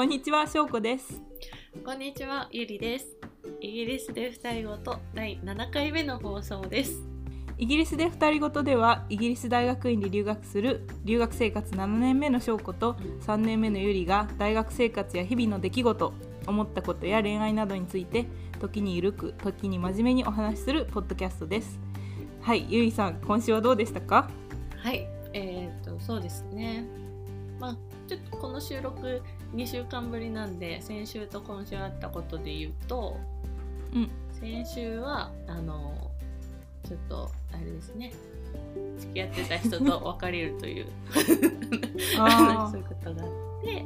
こんにちは、しょうこです。こんにちは、ゆりです。イギリスで二人ごと第7回目の放送です。イギリスで二人ごとでは、イギリス大学院に留学する留学生活7年目のしょうこと3年目のゆりが大学生活や日々の出来事、思ったことや恋愛などについて時にゆるく、時に真面目にお話しするポッドキャストです。はい、ゆりさん、今週はどうでしたか？はい、えー、と、そうですね。まあ、ちょっとこの収録2週間ぶりなんで、先週と今週あったことで言うと、うん、先週は、あの、ちょっと、あれですね。付き合ってた人と別れるという。あ そういうことがあって。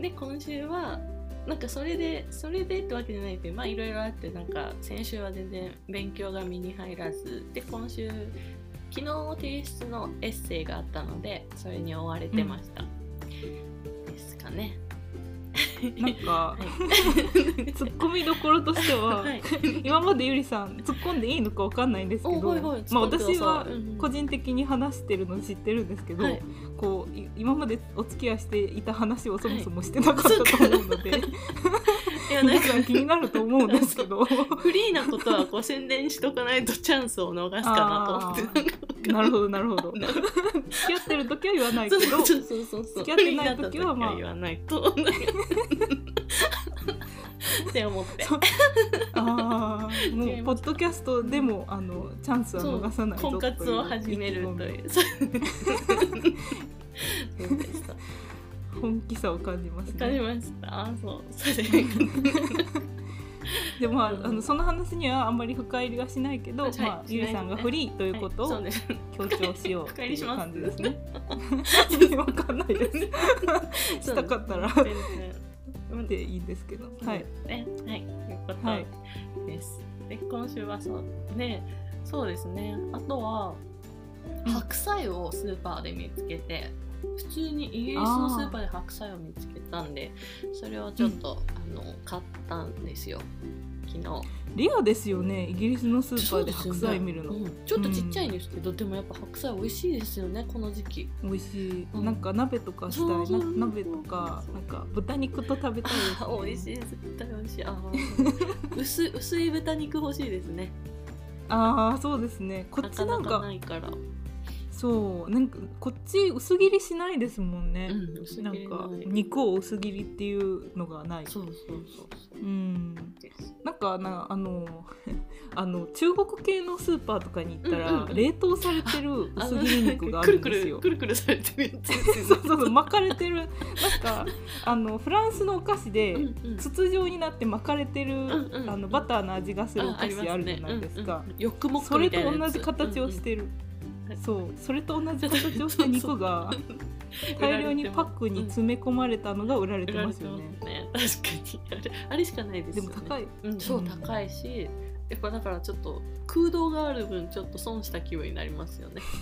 で今週はなんかそれでそれでってわけじゃないけどまあいろいろあってなんか先週は全然勉強が身に入らず。で今週昨日提出のエッセイがあったのでそれに追われてました、ですかね。なんかは、い。ツッコミどころとしては、はい。今までゆりさん突っ込んでいいのかわかんないんですけど、まあ、私は個人的に話してるの知ってるんですけど、はい。こうい今までお付き合いしていた話をそもそもしてなかったと思うので、い。やなん皆かさん気になると思うんですけど。フリーなことはこう宣伝しとかないとチャンスを逃すかなと思って。あなるほどなるほど。付き合ってる時は言わないけどそうそうそうそう付き合ってない時はまあ言わないと。って思って。あーもうポッドキャストでもあのチャンスは逃さないぞ婚活を始めるとといいう。うそうでした。本気さを感じますわかりね。ました。あそう。それ でもまあのその話にはあんまり深入りはしないけど、はい。まあゆりさんがフリーということを強調しようって深入りいう感じですね。わかんないです。したかったら。でいいんですけど。はい。ねはい。いうことはい。です、で今週はそう。でそうですね。あとはうん。白菜をスーパーで見つけて普通にイギリスのスーパーで白菜を見つけたんでそれをちょっと、あの買ったんですよ昨日レアですよね。イギリスのスーパーで白菜見るの。うん。ちょっとちっちゃいんですけど、でもやっぱ白菜美味しいですよねこの時期。美味しい。うん。なんか鍋とかしたい。な鍋とかなんか豚肉と食べたいです、ね。あ美味しい絶対美味しい。あー。薄薄い豚肉欲しいですね。ああそうですね。こっなちなんかないからそうなんかこっち薄切りしないですもんね。うんなんか肉を薄切りっていうのがない。そうそうそうそう。うん。なんかなあの あの中国系のスーパーとかに行ったら、うんうんうん。冷凍されてる薄切り肉があくるんですよ。るくるくるされてるやつ。そうそうそう巻かれてる。なんかあのフランスのお菓子で、うんうん。筒状になって巻かれてる、んうん。あのバターの味がするおあ菓子あるじゃないですか。うんうん、ヨックモッそれと同じ形をしてる、うんうんそうそれと同じ形をした肉が大量にパックに詰め込まれたのが売られてますよね。ね。確かに。あれあれしかないですよね。でも高い、うん、そう。うん高いしやっぱだからちょっと空洞がある分ちょっと損した気分になりますよね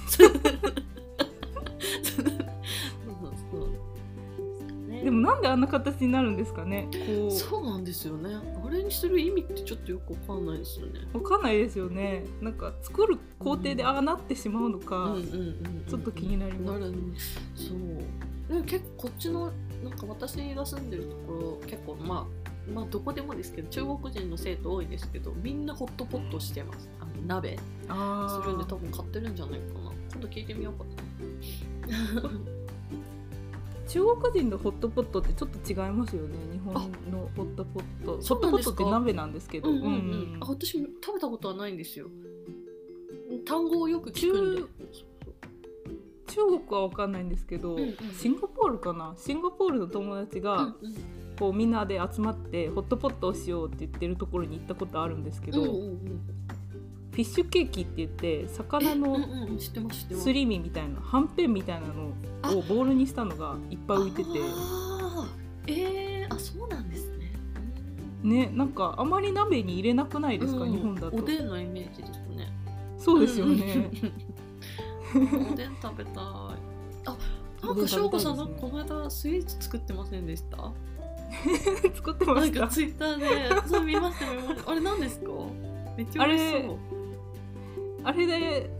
でもなんであんな形になるんですかねこう。そうなんですよね。あれにする意味ってちょっとよくわかんないですよね。わかんないですよね。なんか作る工程でああなってしまうのか、ちょっと気になります。なるそう。でも結構こっちのなんか私が住んでるところ結構まあまあどこでもですけど中国人の生徒多いですけどみんなホットポットしてます。あの鍋。あするんで多分買ってるんじゃないかな。今度聞いてみようかな 中国人のホットポットってちょっと違いますよね日本のホットポット。ホットポットって鍋なんですけど、うんうんうん。うんあ私食べたことはないんですよ。単語をよく聞くんで。中国は分かんないんですけど、うんうん。シンガポールかな？シンガポールの友達が、うんうん。こうみんなで集まってホットポットをしようって言ってるところに行ったことあるんですけど、フうんうんうんィッシュケーキって言って魚のすり身みたいなはんぺんみたいなのをボールにしたのがいっぱい浮いてて。えー、あそうなんですね。ねなんかあまり鍋に入れなくないですか、うん日本だと。おでんのイメージですね。そうですよね、うんおでん食べたい。あなんか翔子さんなんかおこの間スイーツ作ってませんでした？作ってました。なんかツイッターでそう見ました見ました。あれ何ですか？めっちゃ美味しそうあれで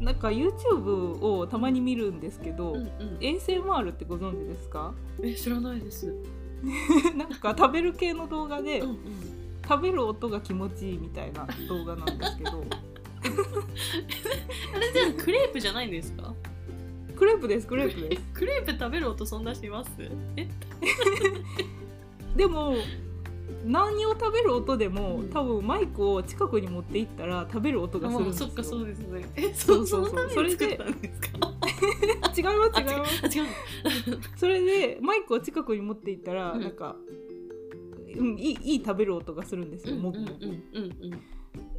なんか YouTube をたまに見るんですけど、うんうん。ASMR ってご存知ですか？え知らないです。なんか食べる系の動画で、うんうん。食べる音が気持ちいいみたいな動画なんですけど。あれじゃあクレープじゃないんですか？クレープですクレープです。クレープ食べる音そんなします？え？でも何を食べる音でも、うん。多分マイクを近くに持っていったら食べる音がするんですよ。あそっかそうですね。えそそうそうそう。そのために作ったんで違います 違います。あ違う。それでマイクを近くに持っていったら、うん。なんか、うん、いいいい食べる音がするんですよ、もぐもぐうんうんうん。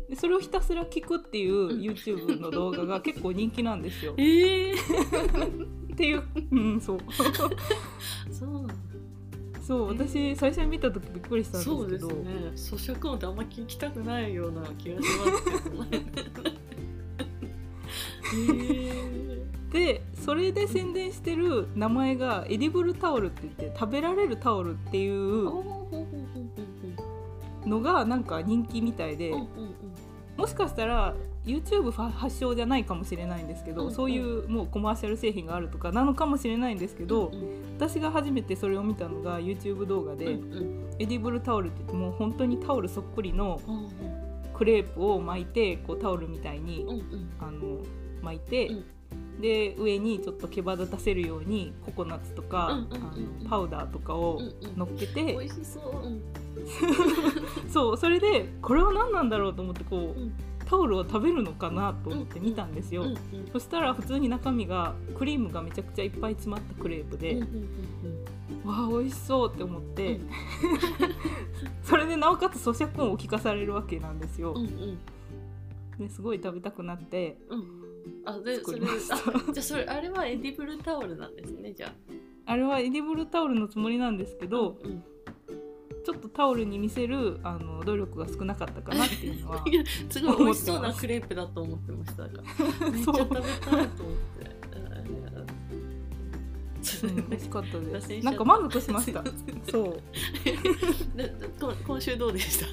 でそれをひたすら聞くっていううん。YouTube の動画が結構人気なんですよ。ええ っていう、うん、そう。そうなんだそう私最初に見た時びっくりしたんそうですけど。ですね。咀嚼音ってあんま聞きたくないような気がします。けどでそれで宣伝してる名前が edible towel って言って食べられるタオルっていー、うのがなんか人気みたいでもしかしたら YouTube 発祥じゃないかもしれないんですけど、うんそういうもうコマーシャル製品があるとかなのかもしれないんですけど、うんうん。私が初めてそれを見たのが YouTube 動画で、うんうん。 edible towel って言ってもう本当にタオルそっくりのうんクレープを巻いてこうタオルみたいに、うんうん。あの巻いて、うん。で上にちょっと毛羽立たせるようにココナッツとか、うんうんうん。あのパウダーとかをうんうん。乗っけて、美味しそう、うん。そうそれでこれは何なんだろうと思ってこう、うんタオルを食べるのかなと思って見たんですよ、そしたら普通に中身がクリームがめちゃくちゃいっぱい詰まったクレープで、わあ美味しそうって思って、うん。それでなおかつ咀嚼音を聞かされるわけなんですよ。う、すごい食べたくなってうん。あでそれあじゃあそれあれは edible towel なんですねじゃあ。あれは edible towel のつもりなんですけど、うんちょっとタオルに見せるあの努力が少なかったかなっていうのはいやすごい美味しそうなクレープだと思ってました。から めっちゃ食べたいと思って。う。ん美味しかったです。なんか満足しました。そう。今週どうでした？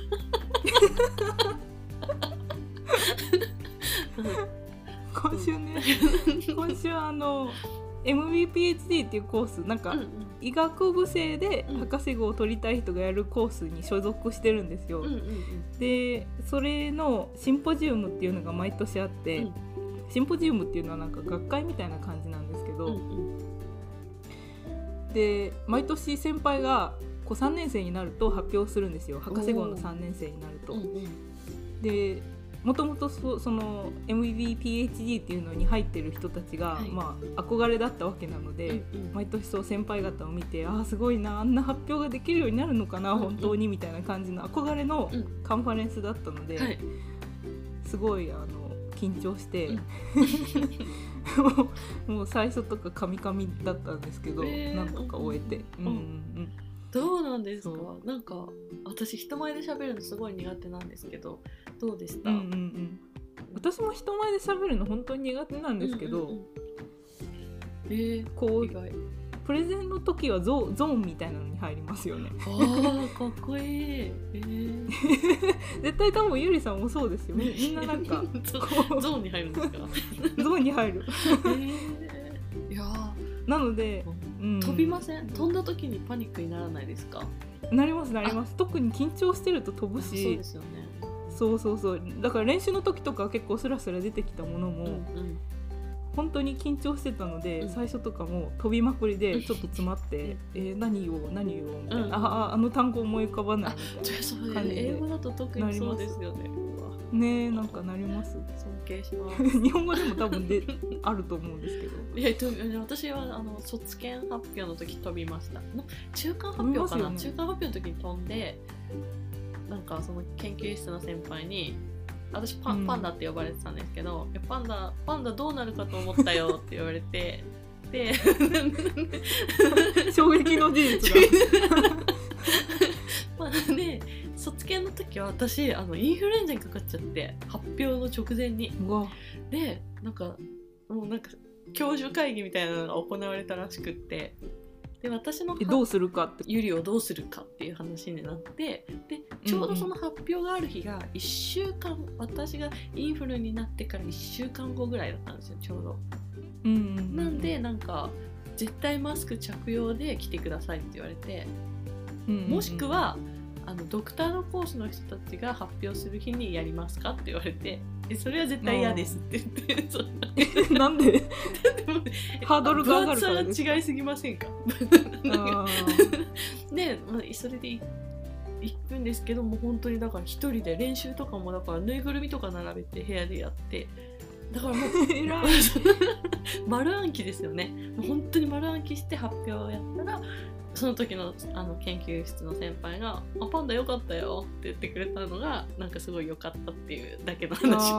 今週ね今週あの MBPHD っていうコースなんか、うん医学部生でうん。博士号を取りたい人がやるコースに所属してるんですよ、うんうんうん。でそれのシンポジウムっていうのが毎年あって、うん。シンポジウムっていうのはなんか学会みたいな感じなんですけど、うんうん。で毎年先輩がこう3年生になると発表するんですよ。博士号のおー3年生になると。うんうん。でもともとそその MBPHD っていうのに入ってる人たちが、はい。まあ、憧れだったわけなので、うんうん。毎年そう先輩方を見てああすごいなあんな発表ができるようになるのかな、うんうん。本当にみたいな感じの憧れのうん。カンファレンスだったので、はい。すごいあの緊張して、うん。もう最初とかカミカミだったんですけど、えー。なんとか終えて、うんうん。うんどうなんですか？そなんか私人前で喋るのすごい苦手なんですけどどうでした、うんうんうん。うん私も人前で喋るの本当に苦手なんですけど、うんうんうん。えー、こうプレゼンの時はゾゾーンみたいなのに入りますよね。あーかっこいい。えー、絶対多分ゆりさんもそうですよみみんななんか ゾーンに入るんですか？ゾーンに入る。えー、いやなので、うん、ー飛びません？飛んだ時にパニックにならないですか？なりますなります。特に緊張してると飛ぶそうしですよねそうそうそう。だから練習の時とかは結構スラスラ出てきたものも、うんうん本当に緊張してたので、うん。最初とかも飛びまくりでちょっと詰まって「えー何を何を」みたいな、うん。あああの単語思い浮かばないみたいじゃあそう感じで。英語だと特にそうですよね。ねえなんかなります。尊敬します。日本語でも多分であると思うんですけど。いやと私はあの卒検発表の時飛びました。の中間発表かな、ね。中間発表の時に飛んでなんかその研究室の先輩に私パうん。パンダって呼ばれてたんですけど、えパンダパンダどうなるかと思ったよって言われてで 衝撃の事実が。まあで卒検の時は私あのインフルエンザにかかっちゃって発表の直前に。でなんかもうなんか教授会議みたいなのが行われたらしくってで私のえどうするかって。ゆりをどうするかっていう話になってでちょうどその発表がある日が1週間、私がインフルになってから1週間後ぐらいだったんですよちょうど。うんうんうん。なんでなんか絶対マスク着用で来てくださいって言われてうんうんうん。もしくはあのドクターのコースの人たちが発表する日にやりますかって言われてえそれは絶対嫌ですって言ってそうな。んで？ハードルが上がる分からですか？厚さが違いすぎませんか？あで、まあ、それでい行くんですけどもう本当にだから一人で練習とかもだからぬいぐるみとか並べて部屋でやってだからもう 丸暗記ですよね。もう本当に丸暗記して発表をやったらその時のあの研究室の先輩が「あパンダよかったよ」って言ってくれたのがなんかすごい良かったっていうだけの話。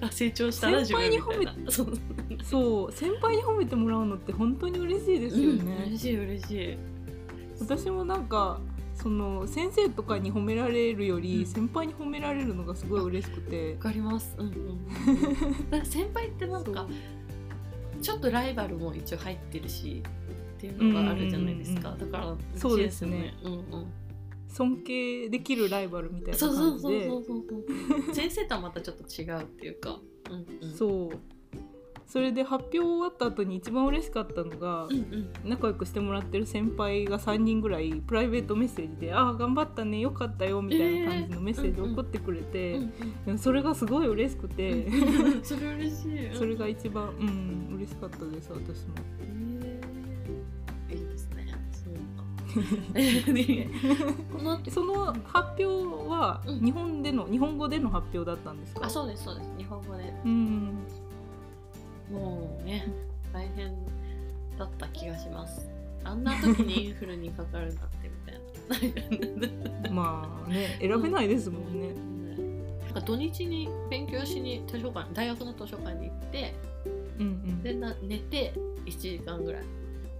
あ 成長したな自先分輩に褒めみたいな。そう。先輩に褒めてもらうのって本当に嬉しいですようんね、嬉しい嬉しい。私もなんかその先生とかに褒められるより、うん。先輩に褒められるのがすごい嬉しくて。わかります。うんうん。先輩ってなんかちょっとライバルも一応入ってるしっていうのがあるじゃないですか、うんうんだからそうですね。嬉しいですよね尊敬できるライバルみたいなそうそうそう感じでそうそう。先生とはまたちょっと違うっていうか。うんうん。そう。それで発表終わった後に一番嬉しかったのが、うんうん。仲良くしてもらってる先輩が3人ぐらいプライベートメッセージで「ああ頑張ったねよかったよ」みたいな感じのメッセージを送ってくれて、それがすごい嬉しくて、うんそれ嬉しいそれが一番うん嬉しかったです私も。この後その発表はうん日本での、日本語での発表だったんですか？あそうですそうです。日本語で。うん。もうね大変だった気がします。あんな時にインフルにかかるなんてみたいな。まあね選べないですもんね。なんか土日に勉強しに図書館大学の図書館に行ってうんうん。でな寝て1時間ぐらい。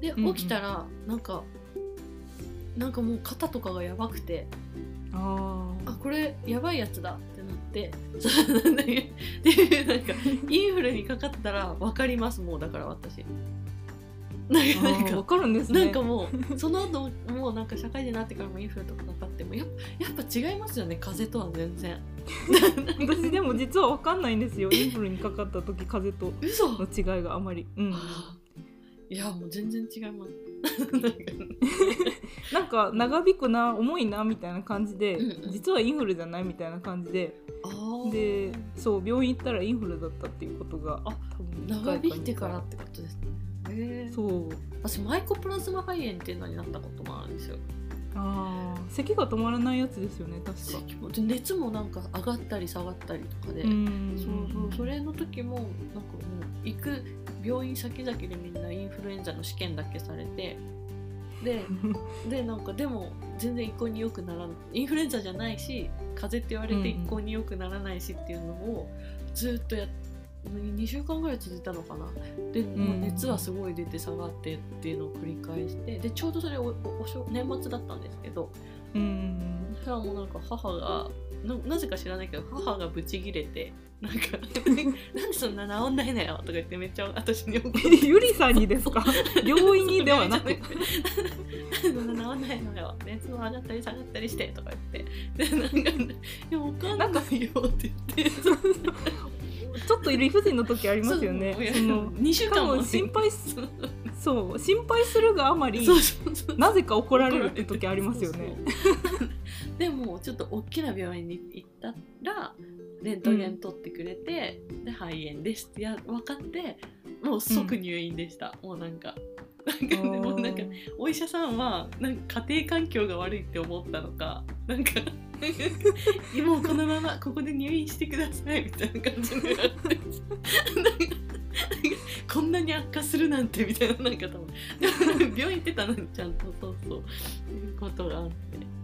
でうんうん。起きたらなんか、なんかもう肩とかがやばくてああこれやばいやつだってなってそうででなんかインフルにかかったら分かりますもうだから私なんーかなんあーわかかるんですね。なんかもうその後もうなんか社会人になってからもインフルとかかかってもやっぱやっぱ違いますよね風邪とは全然 私でも実はわかんないんですよインフルにかかった時風邪と嘘の違いがあまり。うん。いやもう全然違います。なんか長引くな重いなみたいな感じで、うんうん。実はインフルじゃないみたいな感じで。でそう病院行ったらインフルだったっていうことがあ長引いてから二ってことですね。そう。私マイコプラズマ肺炎っていうのになったこともあるんですよあー。咳が止まらないやつですよね確か。熱もなんか上がったり下がったりとかで、うん。そうそうそれの時もなんかもう行く病院先々でみんなインフルエンザの試験だけされて。で でなんかでも全然一向に良くならないインフルエンザじゃないし風邪って言われて一向に良くならないしっていうのをずっとやっ2週間ぐらい続いたのかな。でもう熱はすごい出て下がってっていうのを繰り返してでちょうどそれおおお正年末だったんですけどうんそしたらもうなんか母がななぜか知らないけど母がブチギレてなんか なんでそんな治んないのよとか言ってめっちゃ私に怒って。ゆりさんにですか？病院にではなく。そんな治んないのよ。熱も上がったり下がったりしてとか言って。でなんか「いやわかんないよ」って言って ちょっと理不尽の時ありますよね。その2週間も。も心配す そう心配するがあまりなぜか怒られるって時あります。よねでもちょっと大きな病院に行ったらレントゲン取ってくれて、で肺炎ですってや分かってもう即入院でした、もうなんかなんかでもなんかお医者さんはなんか家庭環境が悪いって思ったのかなんか 今このままここで入院してくださいみたいな感じでやってこんなに悪化するなんてみたいななんか多分病院行ってたのにちゃんとそうそういうことがあって。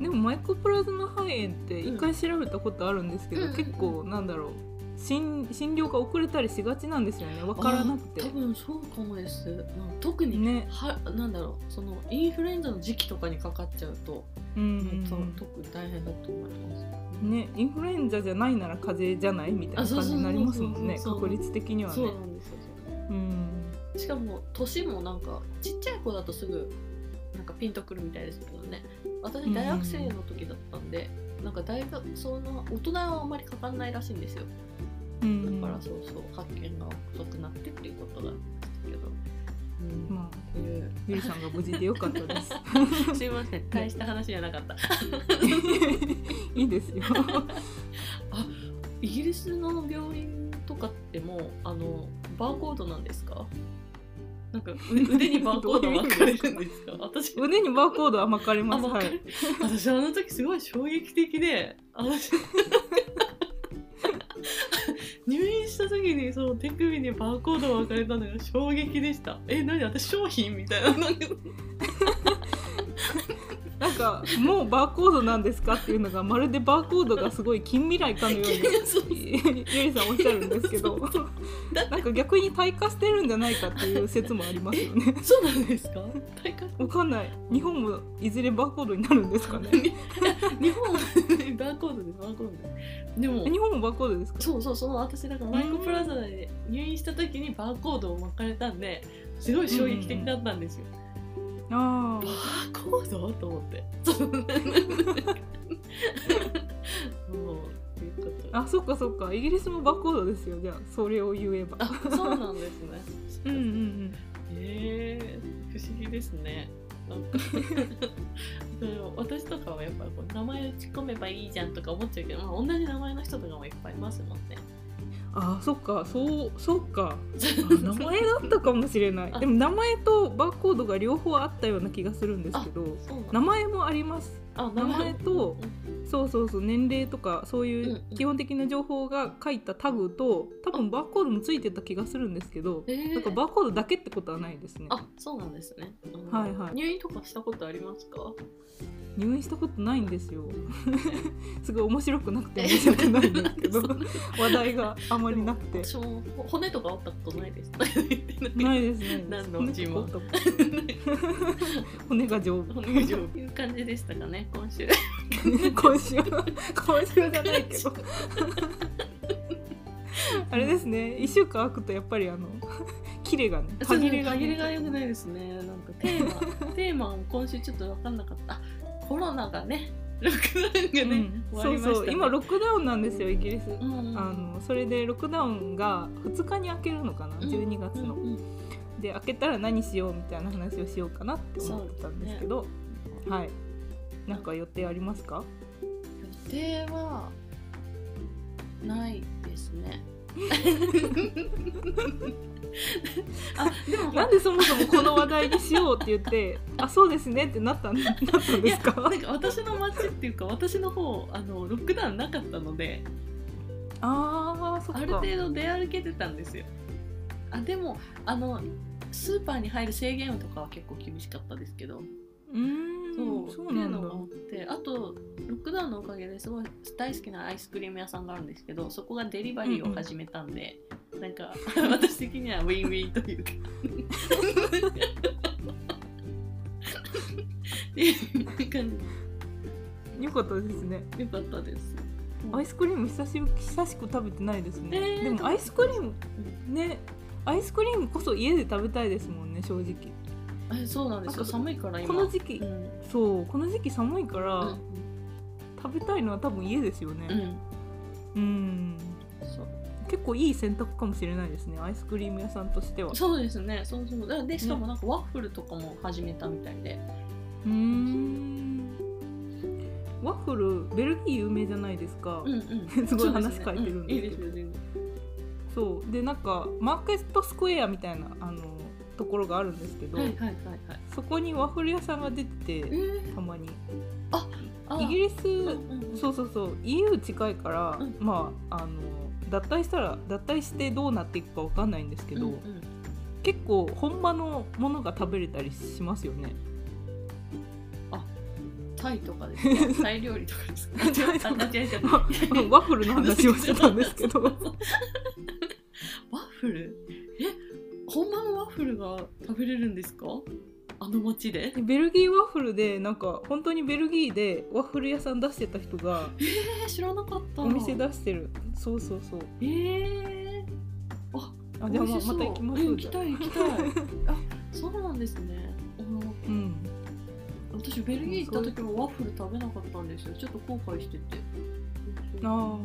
でもマイコプラズマ肺炎って一回調べたことあるんですけど、うん。結構なんだろう診診療が遅れたりしがちなんですよね。分からなくて。あ多分そうかもです。特に、ね。はなんだろうそのインフルエンザの時期とかにかかっちゃうと、うんうんそう特に大変だと思いますうんねインフルエンザじゃないなら風邪じゃないみたいな感じになりますもんね。確率的にはそうねなんですよ。うん。しかも年もなんかちっちゃい子だとすぐなんかピンとくるみたいですけどね。私大学生の時だったんで、なんか大学その大人はあんまりかかんないらしいんですよ。うん。だからそうそう発見が遅くなってっていうことがあったけど、うん。まっていうゆりさんが無事でよかったです。すいません。大した話じゃなかった。いいですよ。イギリスの病院とかってもうあのバーコードなんですか？なんかう腕にバーコード巻かれるんですか？私。腕にバーコードは巻かれあますはい私あの時すごい衝撃的で私。入院した時にその手首にバーコードが巻かれたのが衝撃でした。え何？私商品みたいなかもうバーコードなんですかっていうのがまるでバーコードがすごい近未来かのように ゆりさんおっしゃるんですけど なんか逆に退化してるんじゃないかっていう説もありますよね。そうなんですか？体感わかんない。日本もいずれバーコードになるんですかね。日本はバーコードでバーコード。ででも日本もバーコードですか？そうそうその私なんかマイコプラザで入院した時にバーコードを巻かれたんですごい衝撃的だったんですよ、あバーコード？と思って。そああそっかそっか。イギリスもバーコードですよ。じゃあそれを言えば。あそうなんですね。うんうんうん。へえ不思議ですね。なんか。私とかはやっぱこう名前打ち込めばいいじゃんとか思っちゃうけど、まあ、同じ名前の人とかもいっぱいいますもんねあそっかそうそっか。あ名前だったかもしれない。あ。でも名前とバーコードが両方あったような気がするんですけど名前もあります。あ名前。とそうそうそう年齢とかそういんううん。基本的な情報が書いたタグと多分バーコードもついてた気がするんですけどえー。なんかバーコードだけってことはないですね。あそうなんですね、うん。はいはい。入院とかしたことありますか？入院したことないんですよ。すごい面白くなくて申し訳ないんですけど話題があまりなくて。私も骨とか折ったことないですないですね何のうちも。骨が丈夫。骨が丈夫。という感じでしたかね今週今週今週じゃないけど。あれですね。1週間空くとやっぱりあのキレがね歯切れがが歯切れが良くないですね。なんかテーマ テーマも今週ちょっと分かんなかった。あコロナがねロックダウンがね、うんそうそう。今ロックダウンなんですよイギリス、うん。うんあのそれでロックダウンが2日に開けるのかな、12月の、うんうんで開けたら何しようみたいな話をしようかなって思ってたんですけど、はいなんか予定ありますか？予定はないですね。あでもなんでそもそもこの話題にしようって言って あそうですねってなったんなったんですか？なんか私の街っていうか私の方あのロックダウンなかったのであーそっか。ある程度出歩けてたんですよ。あでもあのスーパーに入る制限とかは結構厳しかったですけど。うーんそうそうなんだ。っていうのがあってあとロックダウンのおかげですごい大好きなアイスクリーム屋さんがあるんですけどそこがデリバリーを始めたんで、なんか 私的にはウィンウィンというか。っていう感よかったですね。じよかったです。アイスクリーム久しぶ久しく食べてないですね、えーでもアイスクリームねアイスクリームこそ家で食べたいですもんね正直えそうなんですか寒いから今。この時期、うん。そうこの時期寒いから、うん食べたいのは多分家ですようん。ねうん。そう。結構いい選択かもしれないですねアイスクリーム屋さんとしては。そうですね。そうそう。だでしかもなんかワッフルとかも始めたみたいで、うーん。ワッフルベルギー有名じゃないですか、うんうん。すごい話変えてるんですけど。ういいですよ全然。そう。でなんかマーケットスクエアみたいなあのところがあるんですけど、はいはいはいはい。そこにワッフル屋さんが出ててえー。たまに。あイギリス、うんうんうん。そうそうそう。EU 近いから、うん。まああの脱退したら脱退してどうなっていくかわかんないんですけど、うんうん。結構本場のものが食べれたりしますよね。タイ とかですか？タイ料理とかですか？ワッフルの話をしてたんですけど。ワッフル？え本場のワッフルが食べれるんですか？あの街で？ベルギーワッフルでなんか本当にベルギーでワッフル屋さん出してた人がえー、知らなかった。お店出してる。そうそうそう。えー、ああま美味しそう。また行きましょうん行きたい行きたい。あそうなんですね。うん。私ベルギー行った時もワッフル食べなかったんですよ。ちょっと後悔してて。あ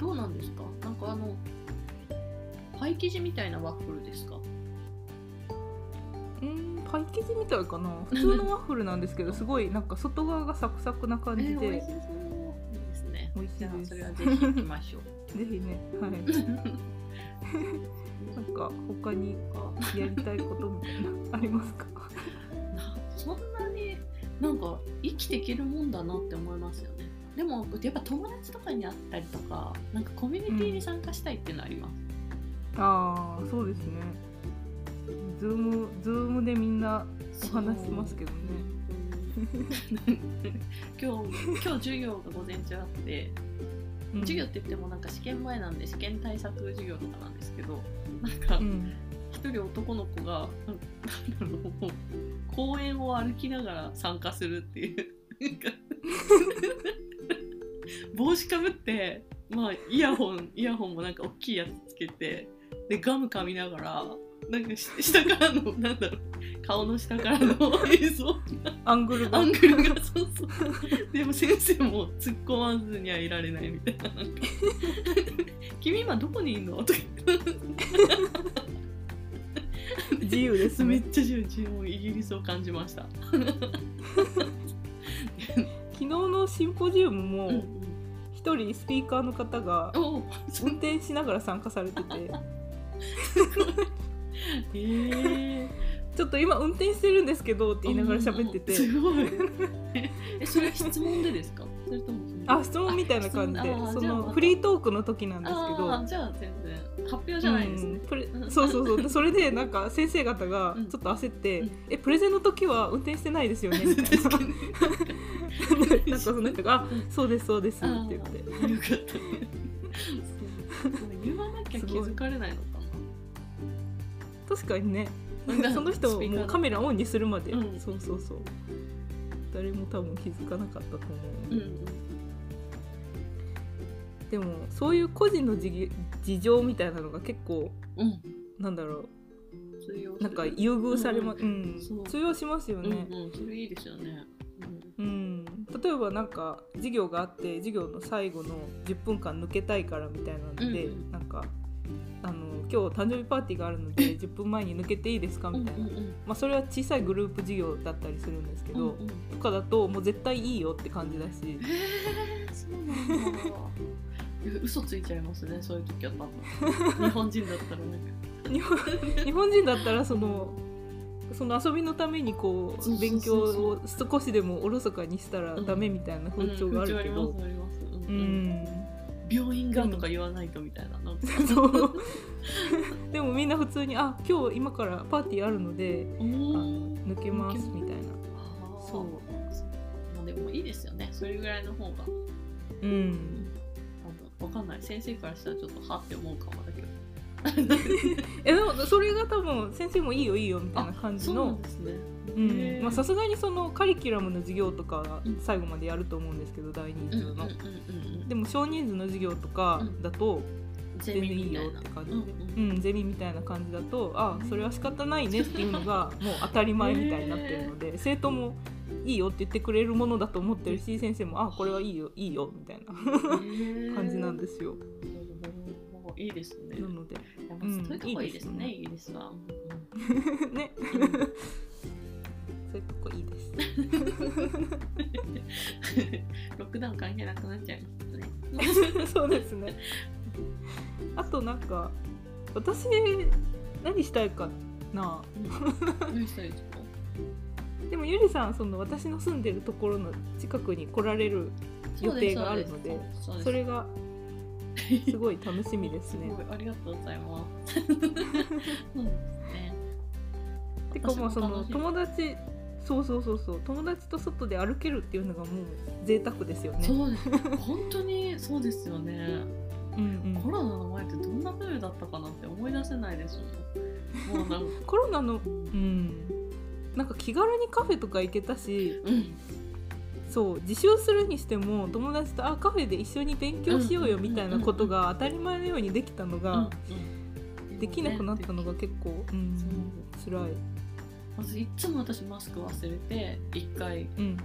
どうなんですか？なんかあのパイ生地みたいなワッフルですか？うんパイ生地みたいかな。普通のワッフルなんですけどすごいなんか外側がサクサクな感じで、えー美味しそう。ですね。美味しいです。それはぜひ行きましょう。ぜひねはい。なんか他にやりたいことみたいなありますか？なそんなになんか生きていけるもんだなって思いますよね。でもやっぱ友達とかに会ったりとかなんかコミュニティに参加したいっていうのはあります、ああそうですねズームズームでみんなお話しますけどね。今日今日授業が午前中あってうん。授業って言ってもなんか試験前なんで試験対策授業とかなんですけどなんかうん。一人男の子がなんだろう公園を歩きながら参加するっていう。帽子かぶって、まあ、イヤホンイヤホンもなんか大きいやつつけてでガム噛みながらなんかし下からのなんだろう顔の下からの映像。アングルが。アングルがそうそう。でも先生も突っ込まずにはいられないみたいな。君今どこにいんの?」とか。自由ですね。めっちゃ自由自由イギリスを感じました。昨日のシンポジウムもうん一人スピーカーの方が運転しながら参加されてて え ちょっと今運転してるんですけどって言いながら喋ってて。すごい。えそれは質問でですか？それともあ質問みたいな感じで。そのフリートークの時なんですけど。じゃあ全然発表じゃないですね。うん、そうそうそう。でそれでなんか先生方がうん。ちょっと焦って「うん。えプレゼンの時は運転してないですよね」みたいな。んかその人が「あそうですそうです」ってあ言って言わなきゃ気づかれないのか確かにね。な その人もうカメラオンにするまで、うん。そうそうそう。誰も多分気づかなかったと思う、うん。うんでもそういう個人の事事情みたいなのが結構うん。なんだろう。なんか優遇されま、ううん。そう。通用しますよね、うんうん。それいいですよね。うん。例えばなんか授業があって授業の最後の10分間抜けたいからみたいなので、うんなんかあの今日誕生日パーティーがあるので10分前に抜けていいですか？うんみたいな、まあ、それは小さいグループ授業だったりするんですけど、うんうん。とかだともう絶対いいよって感じだし。へえそうなんだ。い や嘘ついちゃいますねそういう時は多分。日本人だったらなんか。日本日本人だったらそのその遊びのためにこそう勉強を少しでもおろそかにしたらダメみたいな風潮があるけど。うん病院がとか言わないとみたいな。なん でもみんな普通に「あ今日今からパーティーあるのでおあー。の抜けます」みたいな。そう。まあでもいいですよね。それぐらいの方が。うん。あのわかんない。先生からしたらちょっとはって思うかもだ えでもそれが多分先生もいいよいいよみたいな感じの。ですね。うん。まあさすがにそのカリキュラムの授業とか最後までやると思うんですけど大人数の、でも少人数の授業とかだとゼ全然いいよって感じで、うんうんゼミみたいな感じだとあそれは仕方ないねっていうのが もう当たり前みたいになってるので生徒もいいよって言ってくれるものだと思ってるし先生もあこれはいいよいいよみたいな。感じなんですすよいいですね。なので。うんそういうとこいいですね、いイギリスは。ね。うんそういうとこいいです。ロックダウン関係なくなっちゃいますね。そうですね。あとなんか私何したいかな。何したいですか？でもゆりさんその私の住んでるところの近くに来られる予定があるのでそれが すごい楽しみですねすありがとうございます。そうですね。てかもうその友達そうそうそうそう友達と外で歩けるっていうのがもう贅沢ですよねそうです。本当にそうですよね。うんうん、コロナの前ってどんな風だったかなって思い出せないですもん。もうなんか。コロナのううんんなんか気軽にカフェとか行けたしうん。そう自習するにしても友達とあカフェで一緒に勉強しようよみたいなことが当たり前のようにできたのがうんできなくなったのが結構、うん、辛い、まずいつも私マスク忘れて一回うん、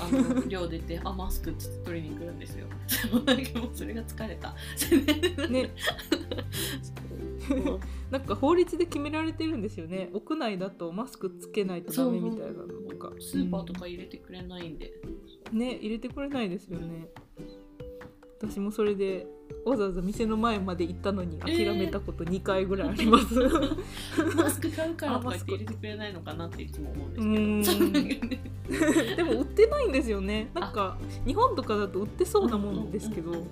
あの寮出てあマスクっつって取りに来るんですよ。もうそれが疲れた。ね。なんか法律で決められてるんですよね。屋内だとマスクつけないとダメみたいなのとか。スーパーとか入れてくれないんで、うんね入れてくれないですよね。私もそれでわざわざ店の前まで行ったのに諦めたこと2回ぐらいあります、マスク買うからとか言ってあマスク入れてくれないのかなっていつも思うんですうけど。でも売ってないんですよね。なんか日本とかだと売ってそうなもんですけど、うんうんうん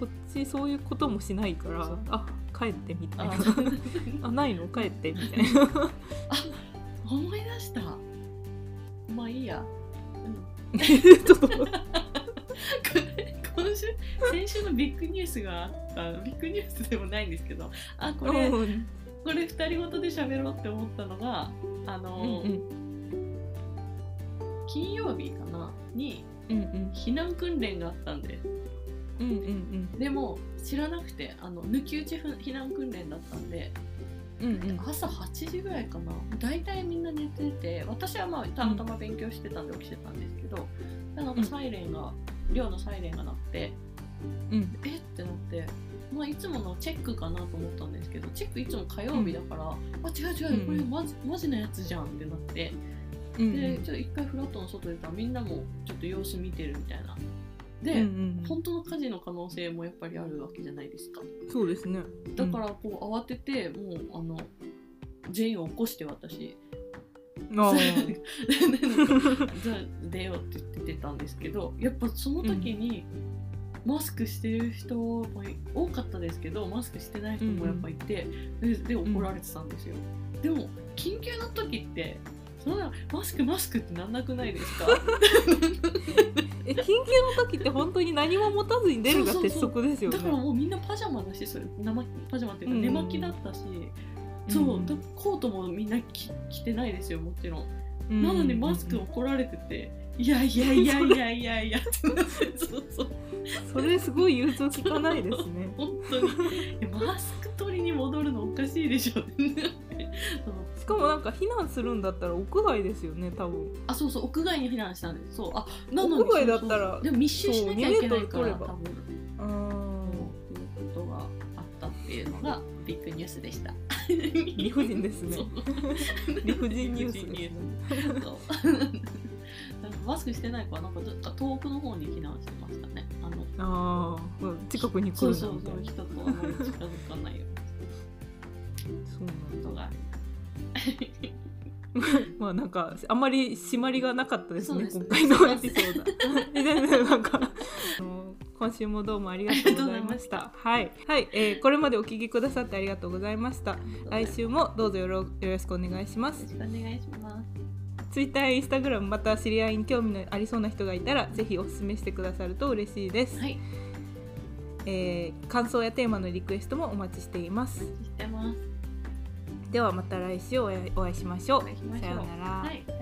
こっちそういうこともしないからあ帰ってみたいな。あ あないの？帰ってみたいな。思い出した。まあいいや、うん、ちょっと今週先週のビッグニュースがあったビッグニュースでもないんですけどあこれうん。これ二人ごとで喋ろうって思ったのがあうんの、うん金曜日かなにうんうん。避難訓練があったんで。うんうんでも知らなくてあの抜き打ちふ避難訓練だったんでうんうん。朝8時ぐらいかな。大体みんな寝てて私はまあたまたま勉強してたんで起きてたんですけど、でなんかサイレンが、寮のサイレンが鳴ってうん。え？ってなって、まあ、いつものチェックかなと思ったんですけどチェックいつも火曜日だから、あ違う違うこれマジマジなやつじゃんってなって。うん。でちょっと一回フラットの外出たらみんなもちょっと様子見てるみたいなで、うんうん本当の火事の可能性もやっぱりあるわけじゃないですか。そうですね。だからこう慌ててもうあの全員を起こして私あ ゃあ出ようって言って出たんですけどやっぱその時に、マスクしてる人も多かったですけどマスクしてない人もやっぱいて、でで怒られてたんですよ、でも緊急の時ってそんなマスクマスクってなんなくないですか？え緊急の時って本当に何も持たずに出るが鉄則ですよね。だからもうみんなパジャマだしそれ生パジャマっていうかうん。寝巻きだったし、そうだコートもみんな着着てないですよもちろん。うん。なのにマスク怒られてて、いやいやいやいやいやいやそうそうそれすごい融通きかないですね本当にマスク取りに戻るのおかしいでしょしかもなんか避難するんだったら屋外ですよね多分。あそうそう屋外に避難したんです。そうあなのに屋外だったらそうそう。でも密集しなきゃいけないからそう2メートル取れば多分。あそういうことがあったっていうのがビッグニュースでした。理不尽ですね。そう。理不尽ニュースですマスクしてない子はなんか遠くの方に避難してましたね。あのああうん近くに来るそうそうなみたいう人とあまり近づかないよそうなんだ。うなことが まあなんかあんまり締まりがなかったですねね。今回のエピソード。今週もどうもありがとうございました。はい、はい。えーこれまでお聞きくださってありがとうございました。来週もどうぞよろよろしくお願いします。よろしくお願いします。ツイッターやインスタグラムまた知り合いに興味のありそうな人がいたらぜひお勧めしてくださると嬉しいです、はい。えー感想やテーマのリクエストもお待ちしています。知ってますではまた来週お会いしましょう。さようなら、はいさようなら